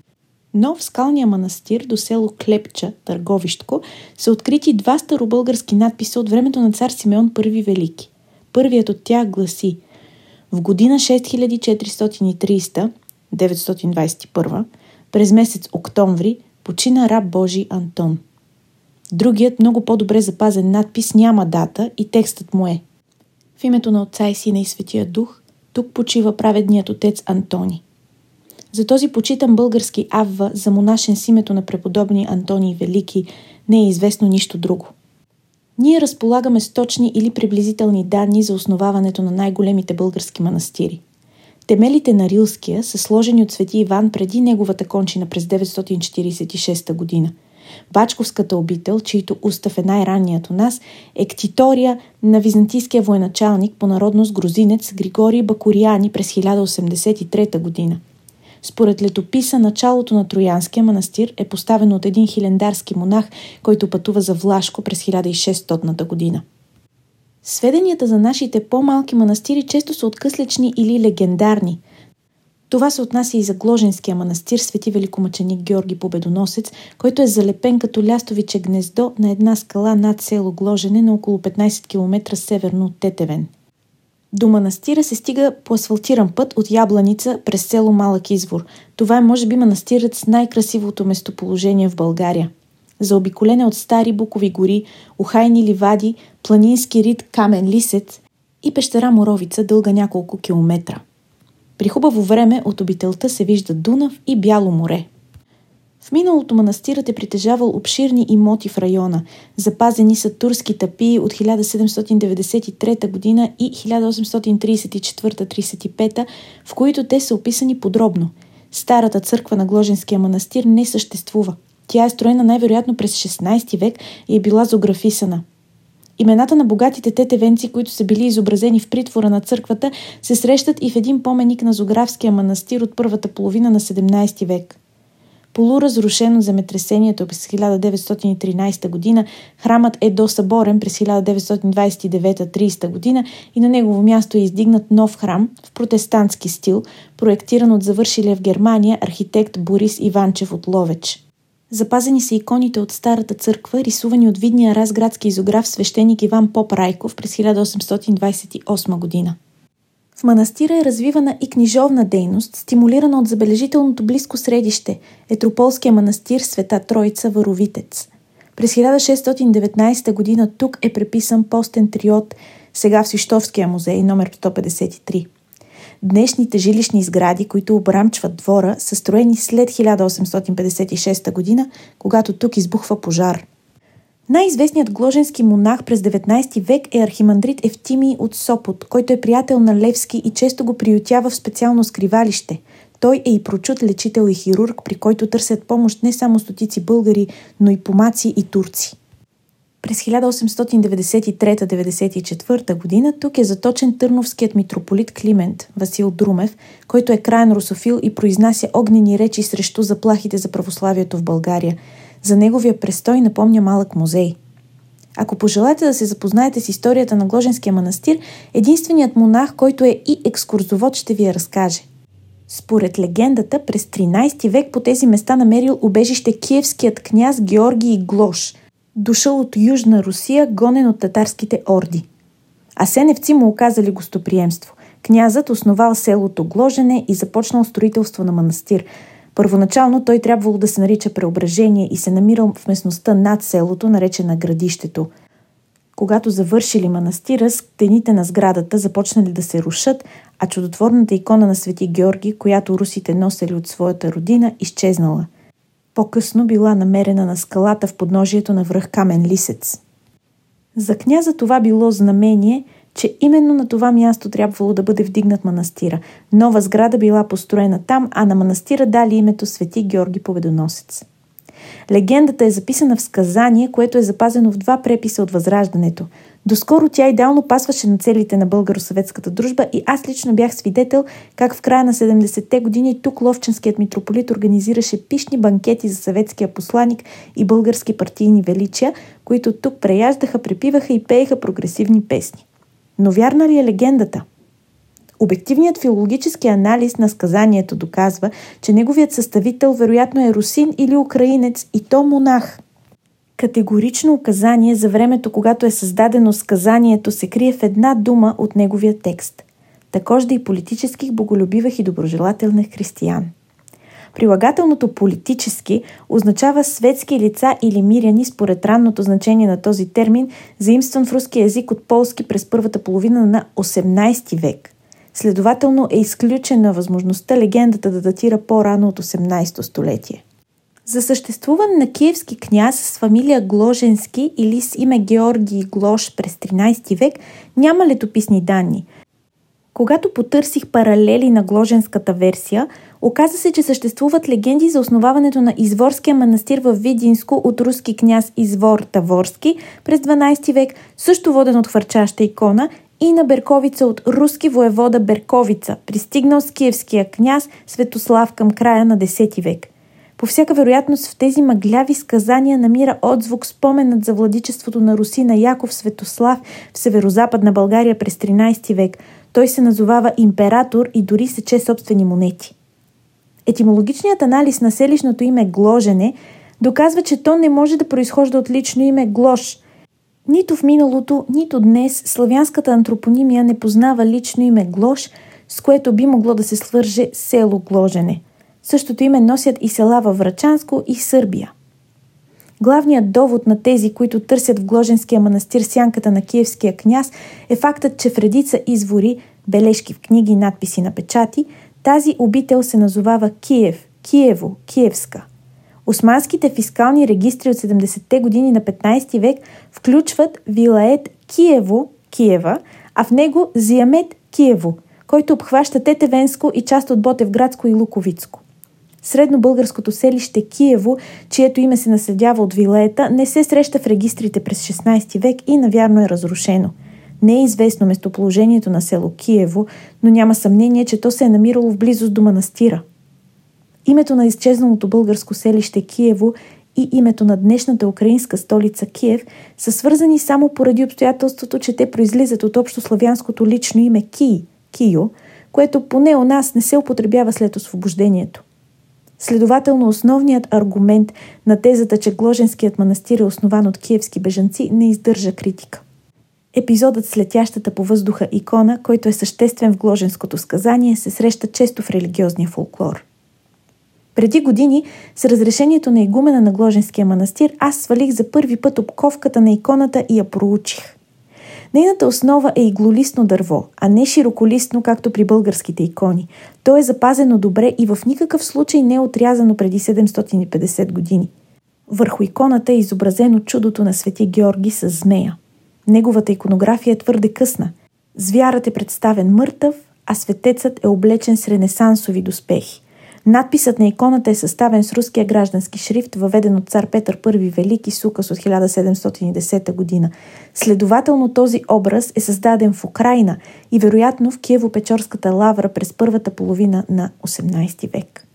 Но в скалния манастир до село Клепча, Търговищко, са открити два старобългарски надписа от времето на цар Симеон I Велики. Първият от тях гласи В година 6430, 921, през месец октомври, почина раб Божий Антон. Другият много по-добре запазен надпис няма дата и текстът му е В името на Отца и Сина и Светия Дух, тук почива праведният отец Антони. За този почитан български авва за монашен с името на преподобни Антоний Велики не е известно нищо друго. Ние разполагаме с точни или приблизителни данни за основаването на най-големите български манастири. Темелите на Рилския са сложени от свети Иван преди неговата кончина през 946 година. Бачковската обител, чийто устав е най-ранният у нас, е ктитория на византийския военачалник по народност грузинец Григорий Бакуриани през 1083 година. Според летописа, началото на Троянския манастир е поставено от един хилендарски монах, който пътува за Влашко през 1600 година. Сведенията за нашите по-малки манастири често са откъслечни или легендарни. Това се отнася и за Гложенския манастир Свети Великомъченик Георги Победоносец, който е залепен като лястовиче гнездо на една скала над село Гложене на около 15 км северно от Тетевен. До манастира се стига по асфалтиран път от Ябланица през село Малък извор. Това е може би манастирът с най-красивото местоположение в България. Заобиколене от стари букови гори, ухайни ливади, планински рид Камен Лисец и пещера Моровица дълга няколко километра. При хубаво време от обителта се вижда Дунав и Бяло море – в миналото манастирът е притежавал обширни имоти в района. Запазени са турски тапии от 1793 година и 1834-35, в които те са описани подробно. Старата църква на Гложенския манастир не съществува. Тя е строена най-вероятно през 16 век и е била зографисана. Имената на богатите тетевенци, които са били изобразени в притвора на църквата, се срещат и в един поменик на Зографския манастир от първата половина на 17 век. Полуразрушен от земетресението през 1913 година, храмът е досъборен през 1929-30 година и на негово място е издигнат нов храм в протестантски стил, проектиран от завършилия в Германия архитект Борис Иванчев от Ловеч. Запазени са иконите от Старата църква, рисувани от видния разградски изограф свещеник Иван Поп Райков през 1828 година. В манастира е развивана и книжовна дейност, стимулирана от забележителното близко средище – Етрополския манастир Света Троица Варовитец. През 1619 година тук е преписан постен триот, сега в Свищовския музей, номер 153. Днешните жилищни сгради, които обрамчват двора, са строени след 1856 година, когато тук избухва пожар – най-известният гложенски монах през 19 век е архимандрит Евтимий от Сопот, който е приятел на Левски и често го приютява в специално скривалище. Той е и прочут лечител и хирург, при който търсят помощ не само стотици българи, но и помаци и турци. През 1893-94 година тук е заточен търновският митрополит Климент Васил Друмев, който е крайен русофил и произнася огнени речи срещу заплахите за православието в България – за неговия престой напомня малък музей. Ако пожелаете да се запознаете с историята на Гложенския манастир, единственият монах, който е и екскурзовод, ще ви я разкаже. Според легендата, през 13 век по тези места намерил убежище киевският княз Георгий Глош, дошъл от Южна Русия, гонен от татарските орди. Асеневци му оказали гостоприемство. Князът основал селото Гложене и започнал строителство на манастир – Първоначално той трябвало да се нарича Преображение и се намирал в местността над селото, наречена Градището. Когато завършили манастира, стените на сградата започнали да се рушат, а чудотворната икона на Свети Георги, която русите носели от своята родина, изчезнала. По-късно била намерена на скалата в подножието на връх Камен Лисец. За княза това било знамение – че именно на това място трябвало да бъде вдигнат манастира. Нова сграда била построена там, а на манастира дали името Свети Георги Победоносец. Легендата е записана в сказание, което е запазено в два преписа от Възраждането. Доскоро тя идеално пасваше на целите на българо-съветската дружба и аз лично бях свидетел как в края на 70-те години тук Ловченският митрополит организираше пишни банкети за съветския посланик и български партийни величия, които тук преяждаха, препиваха и пееха прогресивни песни. Но вярна ли е легендата? Обективният филологически анализ на сказанието доказва, че неговият съставител вероятно е русин или украинец и то монах. Категорично указание за времето, когато е създадено сказанието, се крие в една дума от неговия текст. Також да и политических боголюбивах и доброжелателних християн. Прилагателното политически означава светски лица или миряни според ранното значение на този термин, заимстван в руски язик от полски през първата половина на 18 век. Следователно е изключена възможността легендата да датира по-рано от 18 столетие. За съществуване на киевски княз с фамилия Гложенски или с име Георгий Глош през 13 век няма летописни данни. Когато потърсих паралели на гложенската версия, оказа се, че съществуват легенди за основаването на Изворския манастир в Видинско от руски княз Извор Таворски през 12 век, също воден от хвърчаща икона, и на Берковица от руски воевода Берковица, пристигнал с киевския княз Светослав към края на 10 век – по всяка вероятност в тези мъгляви сказания намира отзвук споменът за владичеството на Руси на Яков Светослав в северо-западна България през 13 век. Той се назовава император и дори сече собствени монети. Етимологичният анализ на селищното име Гложене доказва, че то не може да произхожда от лично име Глош. Нито в миналото, нито днес славянската антропонимия не познава лично име Глош, с което би могло да се свърже село Гложене – Същото име носят и села във Врачанско и Сърбия. Главният довод на тези, които търсят в Гложенския манастир сянката на киевския княз, е фактът, че в редица извори, бележки в книги, надписи на печати, тази обител се назовава Киев, Киево, Киевска. Османските фискални регистри от 70-те години на 15 век включват Вилает Киево, Киева, а в него Зиамет Киево, който обхваща Тетевенско и част от Ботевградско и Луковицко. Средно българското селище Киево, чието име се наследява от вилета, не се среща в регистрите през 16 век и навярно е разрушено. Не е известно местоположението на село Киево, но няма съмнение, че то се е намирало в близост до манастира. Името на изчезналото българско селище Киево и името на днешната украинска столица Киев са свързани само поради обстоятелството, че те произлизат от общо славянското лично име Ки, Кио, което поне у нас не се употребява след освобождението. Следователно, основният аргумент на тезата, че Гложенският манастир е основан от киевски бежанци, не издържа критика. Епизодът с летящата по въздуха икона, който е съществен в гложенското сказание, се среща често в религиозния фолклор. Преди години, с разрешението на игумена на Гложенския манастир, аз свалих за първи път обковката на иконата и я проучих. Нейната основа е иглолистно дърво, а не широколистно, както при българските икони. То е запазено добре и в никакъв случай не е отрязано преди 750 години. Върху иконата е изобразено чудото на свети Георги с змея. Неговата иконография е твърде късна. Звярат е представен мъртъв, а светецът е облечен с ренесансови доспехи. Надписът на иконата е съставен с руския граждански шрифт, въведен от цар Петър I Велики с указ от 1710 година. Следователно този образ е създаден в Украина и вероятно в Киево-Печорската лавра през първата половина на 18 век.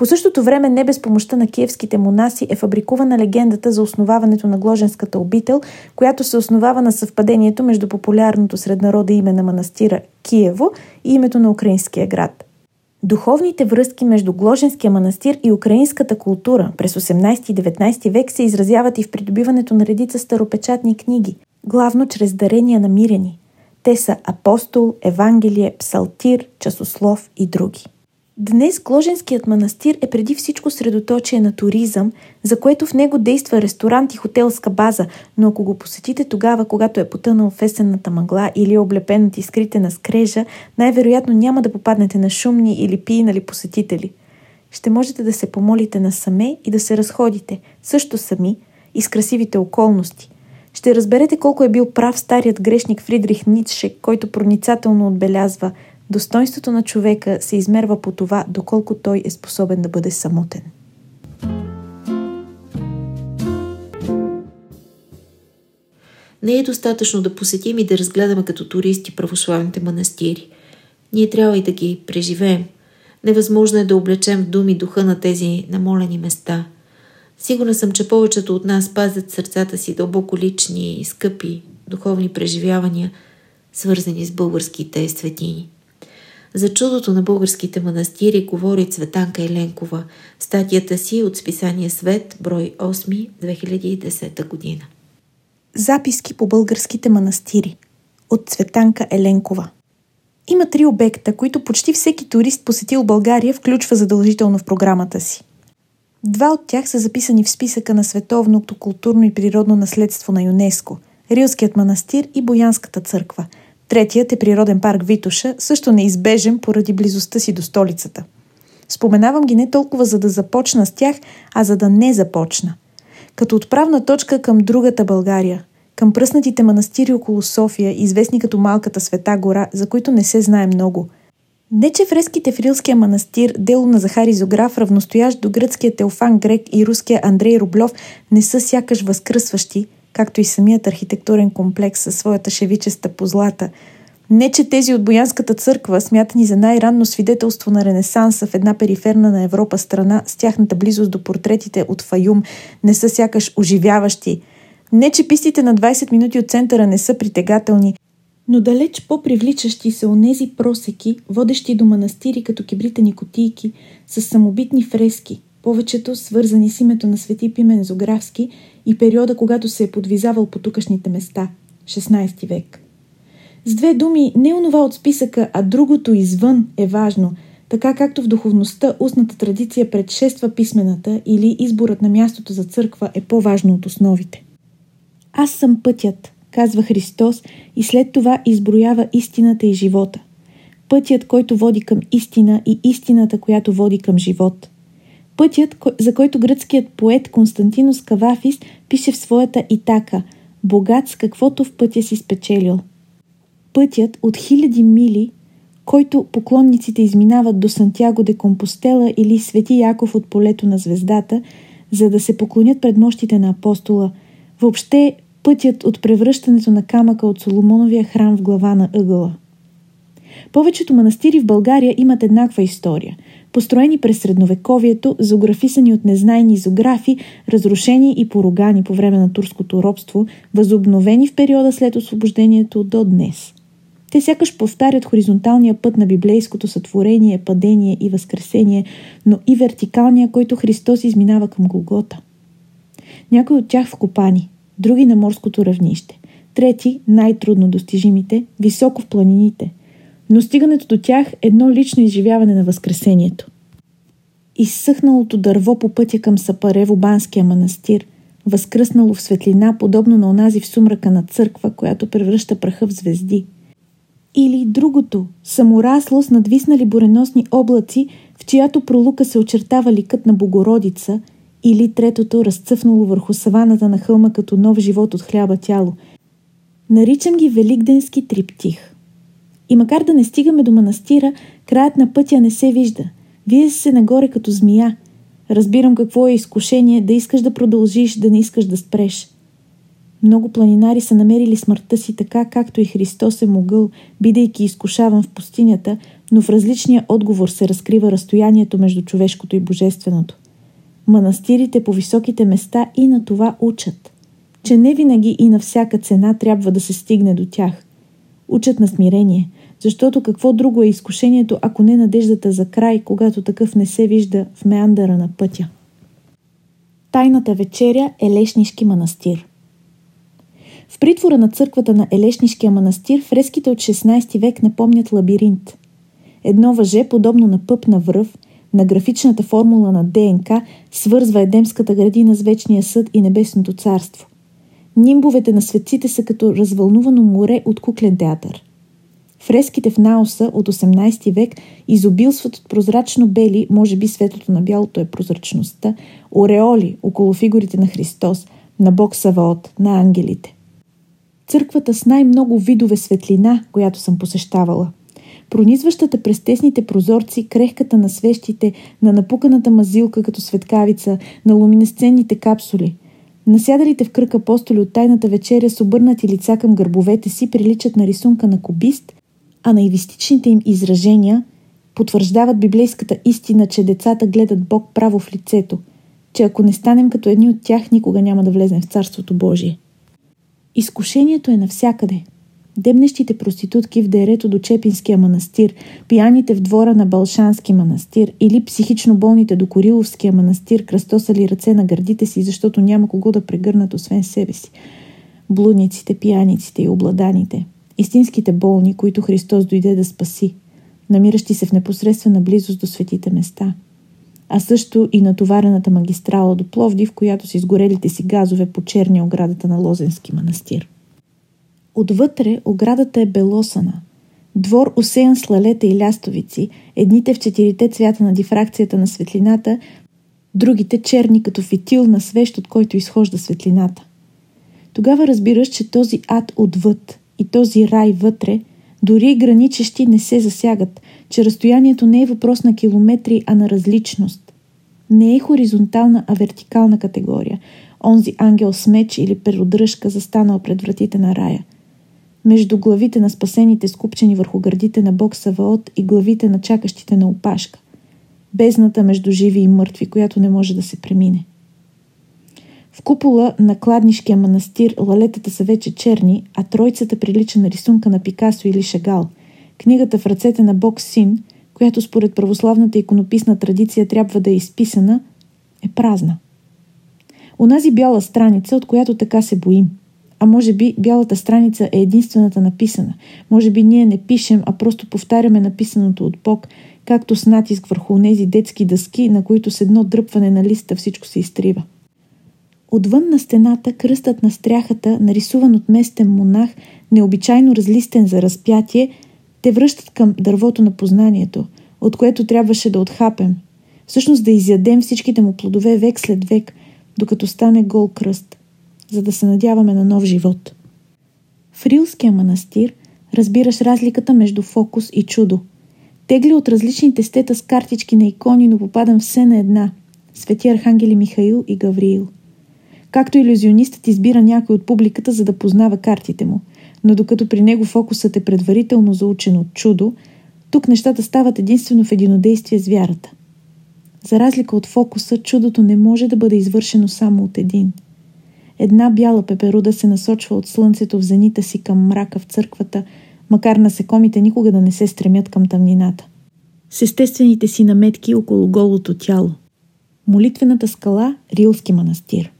По същото време не без помощта на киевските монаси е фабрикувана легендата за основаването на Гложенската обител, която се основава на съвпадението между популярното сред народа име на манастира Киево и името на украинския град – Духовните връзки между Гложенския манастир и украинската култура през 18 и 19 век се изразяват и в придобиването на редица старопечатни книги, главно чрез дарения на мирени. Те са Апостол, Евангелие, Псалтир, Часослов и други. Днес Гложенският манастир е преди всичко средоточие на туризъм, за което в него действа ресторант и хотелска база, но ако го посетите тогава, когато е потънал в есенната мъгла или е облепен от искрите на скрежа, най-вероятно няма да попаднете на шумни или пиинали посетители. Ще можете да се помолите насаме и да се разходите, също сами и с красивите околности. Ще разберете колко е бил прав старият грешник Фридрих Ницше, който проницателно отбелязва – Достоинството на човека се измерва по това, доколко той е способен да бъде самотен. Не е достатъчно да посетим и да разгледаме като туристи православните манастири. Ние трябва и да ги преживеем. Невъзможно е да облечем в думи духа на тези намолени места. Сигурна съм, че повечето от нас пазят сърцата си дълбоко лични и скъпи духовни преживявания, свързани с българските светини. За чудото на българските манастири говори Цветанка Еленкова в статията си от списание Свет, брой 8, 2010 година. Записки по българските манастири от Цветанка Еленкова Има три обекта, които почти всеки турист посетил България включва задължително в програмата си. Два от тях са записани в списъка на Световното културно и природно наследство на ЮНЕСКО – Рилският манастир и Боянската църква – Третият е природен парк Витуша, също неизбежен поради близостта си до столицата. Споменавам ги не толкова за да започна с тях, а за да не започна. Като отправна точка към другата България, към пръснатите манастири около София, известни като Малката Света гора, за които не се знае много. Не, че фреските в Рилския манастир, дело на Захари Зограф, равностоящ до гръцкия Теофан Грек и руския Андрей Рублев, не са сякаш възкръсващи – както и самият архитектурен комплекс със своята шевичеста позлата. Не, че тези от Боянската църква, смятани за най-ранно свидетелство на Ренесанса в една периферна на Европа страна с тяхната близост до портретите от Фаюм, не са сякаш оживяващи. Не, че пистите на 20 минути от центъра не са притегателни, но далеч по-привличащи са онези просеки, водещи до манастири като кибритени котийки, с самобитни фрески – повечето свързани с името на свети Пимен Зографски и периода, когато се е подвизавал по тукашните места – 16 век. С две думи, не онова от списъка, а другото извън е важно, така както в духовността устната традиция предшества писмената или изборът на мястото за църква е по-важно от основите. Аз съм пътят, казва Христос и след това изброява истината и живота. Пътят, който води към истина и истината, която води към живот – Пътят, за който гръцкият поет Константинос Кавафис пише в своята Итака «Богат с каквото в пътя си спечелил». Пътят от хиляди мили, който поклонниците изминават до Сантяго де Компостела или Свети Яков от полето на звездата, за да се поклонят пред мощите на апостола, въобще пътят от превръщането на камъка от Соломоновия храм в глава на ъгъла. Повечето манастири в България имат еднаква история – построени през средновековието, зоографисани от незнайни зографи, разрушени и порогани по време на турското робство, възобновени в периода след освобождението до днес. Те сякаш повтарят хоризонталния път на библейското сътворение, падение и възкресение, но и вертикалния, който Христос изминава към Голгота. Някои от тях вкопани, други на морското равнище, трети, най-трудно достижимите, високо в планините – но стигането до тях е едно лично изживяване на Възкресението. Изсъхналото дърво по пътя към Сапарево банския манастир, възкръснало в светлина, подобно на онази в сумрака на църква, която превръща праха в звезди. Или другото, саморасло с надвиснали буреносни облаци, в чиято пролука се очертава ликът на Богородица, или третото, разцъфнало върху саваната на хълма като нов живот от хляба тяло. Наричам ги Великденски триптих. И макар да не стигаме до манастира, краят на пътя не се вижда. Вие се нагоре като змия. Разбирам какво е изкушение да искаш да продължиш, да не искаш да спреш. Много планинари са намерили смъртта си така, както и Христос е могъл, бидейки изкушаван в пустинята, но в различния отговор се разкрива разстоянието между човешкото и божественото. Манастирите по високите места и на това учат, че не винаги и на всяка цена трябва да се стигне до тях. Учат на смирение – защото какво друго е изкушението, ако не надеждата за край, когато такъв не се вижда в меандъра на пътя? Тайната вечеря е Лешнишки манастир. В притвора на църквата на Елешнишкия манастир фреските от 16 век напомнят лабиринт. Едно въже, подобно на пъп на връв, на графичната формула на ДНК, свързва Едемската градина с Вечния съд и Небесното царство. Нимбовете на светците са като развълнувано море от куклен театър – Фреските в Наоса от 18 век изобилстват от прозрачно бели, може би светлото на бялото е прозрачността, ореоли около фигурите на Христос, на Бог Саваот, на ангелите. Църквата с най-много видове светлина, която съм посещавала. Пронизващата през тесните прозорци, крехката на свещите, на напуканата мазилка като светкавица, на луминесценните капсули – Насядалите в кръг апостоли от тайната вечеря с обърнати лица към гърбовете си приличат на рисунка на кубист а наивистичните им изражения потвърждават библейската истина, че децата гледат Бог право в лицето, че ако не станем като едни от тях, никога няма да влезем в Царството Божие. Изкушението е навсякъде. Демнещите проститутки в дерето до Чепинския манастир, пияните в двора на Балшански манастир или психично болните до Кориловския манастир кръстосали ръце на гърдите си, защото няма кого да прегърнат освен себе си. Блудниците, пияниците и обладаните. Истинските болни, които Христос дойде да спаси, намиращи се в непосредствена близост до светите места – а също и натоварената магистрала до в която са изгорелите си газове по черния оградата на Лозенски манастир. Отвътре оградата е белосана. Двор усеян с лалета и лястовици, едните в четирите цвята на дифракцията на светлината, другите черни като фитил на свещ, от който изхожда светлината. Тогава разбираш, че този ад отвъд и този рай вътре, дори граничещи не се засягат, че разстоянието не е въпрос на километри, а на различност. Не е хоризонтална, а вертикална категория. Онзи ангел с меч или перодръжка застанал пред вратите на рая. Между главите на спасените скупчени върху гърдите на Бог Саваот и главите на чакащите на опашка. Бездната между живи и мъртви, която не може да се премине. В купола на кладнишкия манастир лалетата са вече черни, а тройцата прилича на рисунка на Пикасо или Шагал – Книгата в ръцете на Бог Син, която според православната иконописна традиция трябва да е изписана, е празна. Онази бяла страница, от която така се боим. А може би бялата страница е единствената написана. Може би ние не пишем, а просто повтаряме написаното от Бог, както с натиск върху тези детски дъски, на които с едно дръпване на листа всичко се изтрива. Отвън на стената кръстът на стряхата, нарисуван от местен монах, необичайно разлистен за разпятие, те връщат към дървото на познанието, от което трябваше да отхапем, всъщност да изядем всичките му плодове век след век, докато стане гол кръст, за да се надяваме на нов живот. В Рилския манастир разбираш разликата между фокус и чудо. Тегли от различните стета с картички на икони, но попадам все на една – свети архангели Михаил и Гавриил. Както иллюзионистът избира някой от публиката, за да познава картите му – но докато при него фокусът е предварително заучен от чудо, тук нещата стават единствено в единодействие с вярата. За разлика от фокуса, чудото не може да бъде извършено само от един. Една бяла пеперуда се насочва от слънцето в зенита си към мрака в църквата, макар насекомите никога да не се стремят към тъмнината. С естествените си наметки около голото тяло. Молитвената скала – Рилски манастир –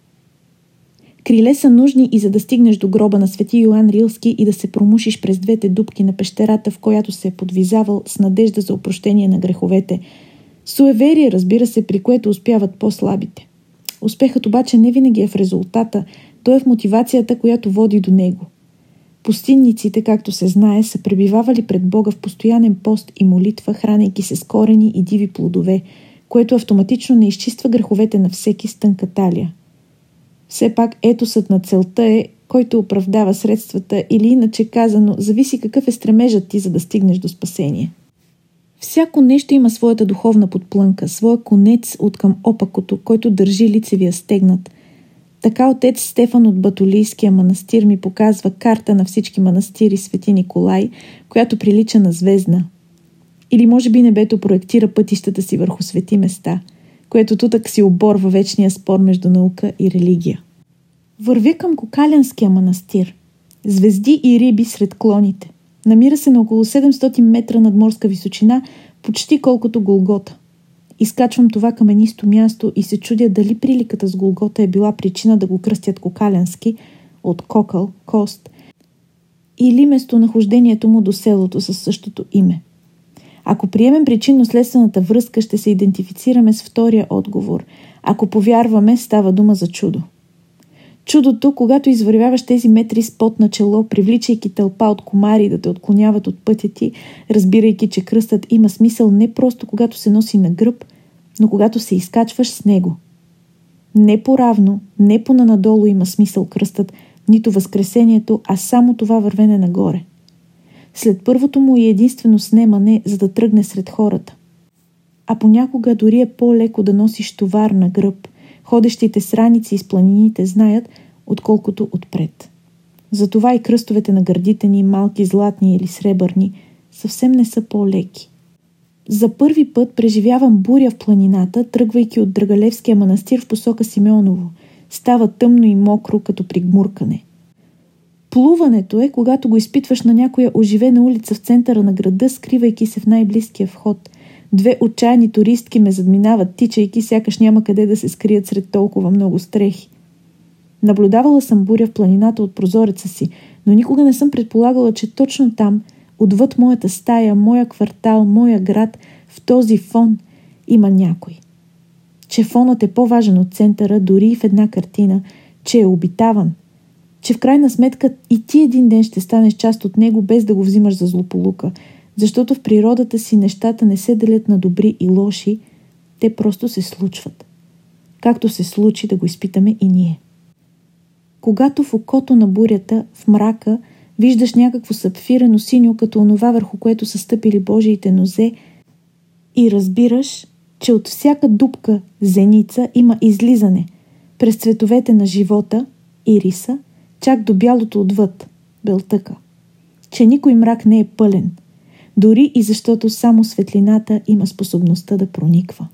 Криле са нужни и за да стигнеш до гроба на свети Йоан Рилски и да се промушиш през двете дубки на пещерата, в която се е подвизавал с надежда за опрощение на греховете. Суеверие, разбира се, при което успяват по-слабите. Успехът обаче не винаги е в резултата, то е в мотивацията, която води до него. Пустинниците, както се знае, са пребивавали пред Бога в постоянен пост и молитва, хранейки се с корени и диви плодове, което автоматично не изчиства греховете на всеки с тънка талия – все пак етосът на целта е, който оправдава средствата или иначе казано, зависи какъв е стремежът ти, за да стигнеш до спасение. Всяко нещо има своята духовна подплънка, своя конец от към опакото, който държи лицевия стегнат. Така отец Стефан от Батолийския манастир ми показва карта на всички манастири Свети Николай, която прилича на звездна. Или може би небето проектира пътищата си върху свети места – което тутък си оборва вечния спор между наука и религия. Вървя към Кокалянския манастир. Звезди и риби сред клоните. Намира се на около 700 метра над морска височина, почти колкото Голгота. Изкачвам това каменисто място и се чудя дали приликата с Голгота е била причина да го кръстят Кокалянски от кокъл, кост, или местонахождението му до селото със същото име – ако приемем причинно-следствената връзка, ще се идентифицираме с втория отговор. Ако повярваме, става дума за чудо. Чудото, когато извървяваш тези метри с пот на чело, привличайки тълпа от комари да те отклоняват от пътя ти, разбирайки, че кръстът има смисъл не просто когато се носи на гръб, но когато се изкачваш с него. Не по-равно, не по-нанадолу има смисъл кръстът, нито възкресението, а само това вървене нагоре след първото му и единствено снемане, за да тръгне сред хората. А понякога дори е по-леко да носиш товар на гръб. Ходещите сраници из планините знаят, отколкото отпред. Затова и кръстовете на гърдите ни, малки, златни или сребърни, съвсем не са по-леки. За първи път преживявам буря в планината, тръгвайки от Драгалевския манастир в посока Симеоново. Става тъмно и мокро, като при гмуркане – Плуването е, когато го изпитваш на някоя оживена улица в центъра на града, скривайки се в най-близкия вход. Две отчаяни туристки ме задминават, тичайки, сякаш няма къде да се скрият сред толкова много стрехи. Наблюдавала съм буря в планината от прозореца си, но никога не съм предполагала, че точно там, отвъд моята стая, моя квартал, моя град, в този фон има някой. Че фонът е по-важен от центъра, дори и в една картина, че е обитаван, че в крайна сметка и ти един ден ще станеш част от него, без да го взимаш за злополука, защото в природата си нещата не се делят на добри и лоши, те просто се случват. Както се случи да го изпитаме и ние. Когато в окото на бурята, в мрака, виждаш някакво сапфирено синьо, като онова върху което са стъпили Божиите нозе, и разбираш, че от всяка дупка зеница има излизане през цветовете на живота, ириса, чак до бялото отвъд, белтъка. Че никой мрак не е пълен, дори и защото само светлината има способността да прониква.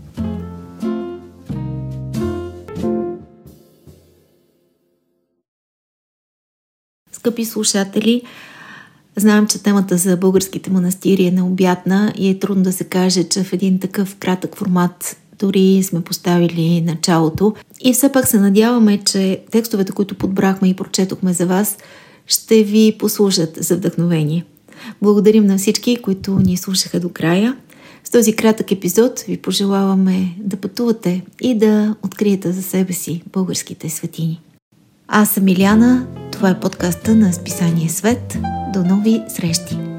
Скъпи слушатели, знам, че темата за българските манастири е необятна и е трудно да се каже, че в един такъв кратък формат дори сме поставили началото. И все пак се надяваме, че текстовете, които подбрахме и прочетохме за вас, ще ви послужат за вдъхновение. Благодарим на всички, които ни слушаха до края. С този кратък епизод ви пожелаваме да пътувате и да откриете за себе си българските светини. Аз съм Иляна, това е подкаста на Списание Свет. До нови срещи!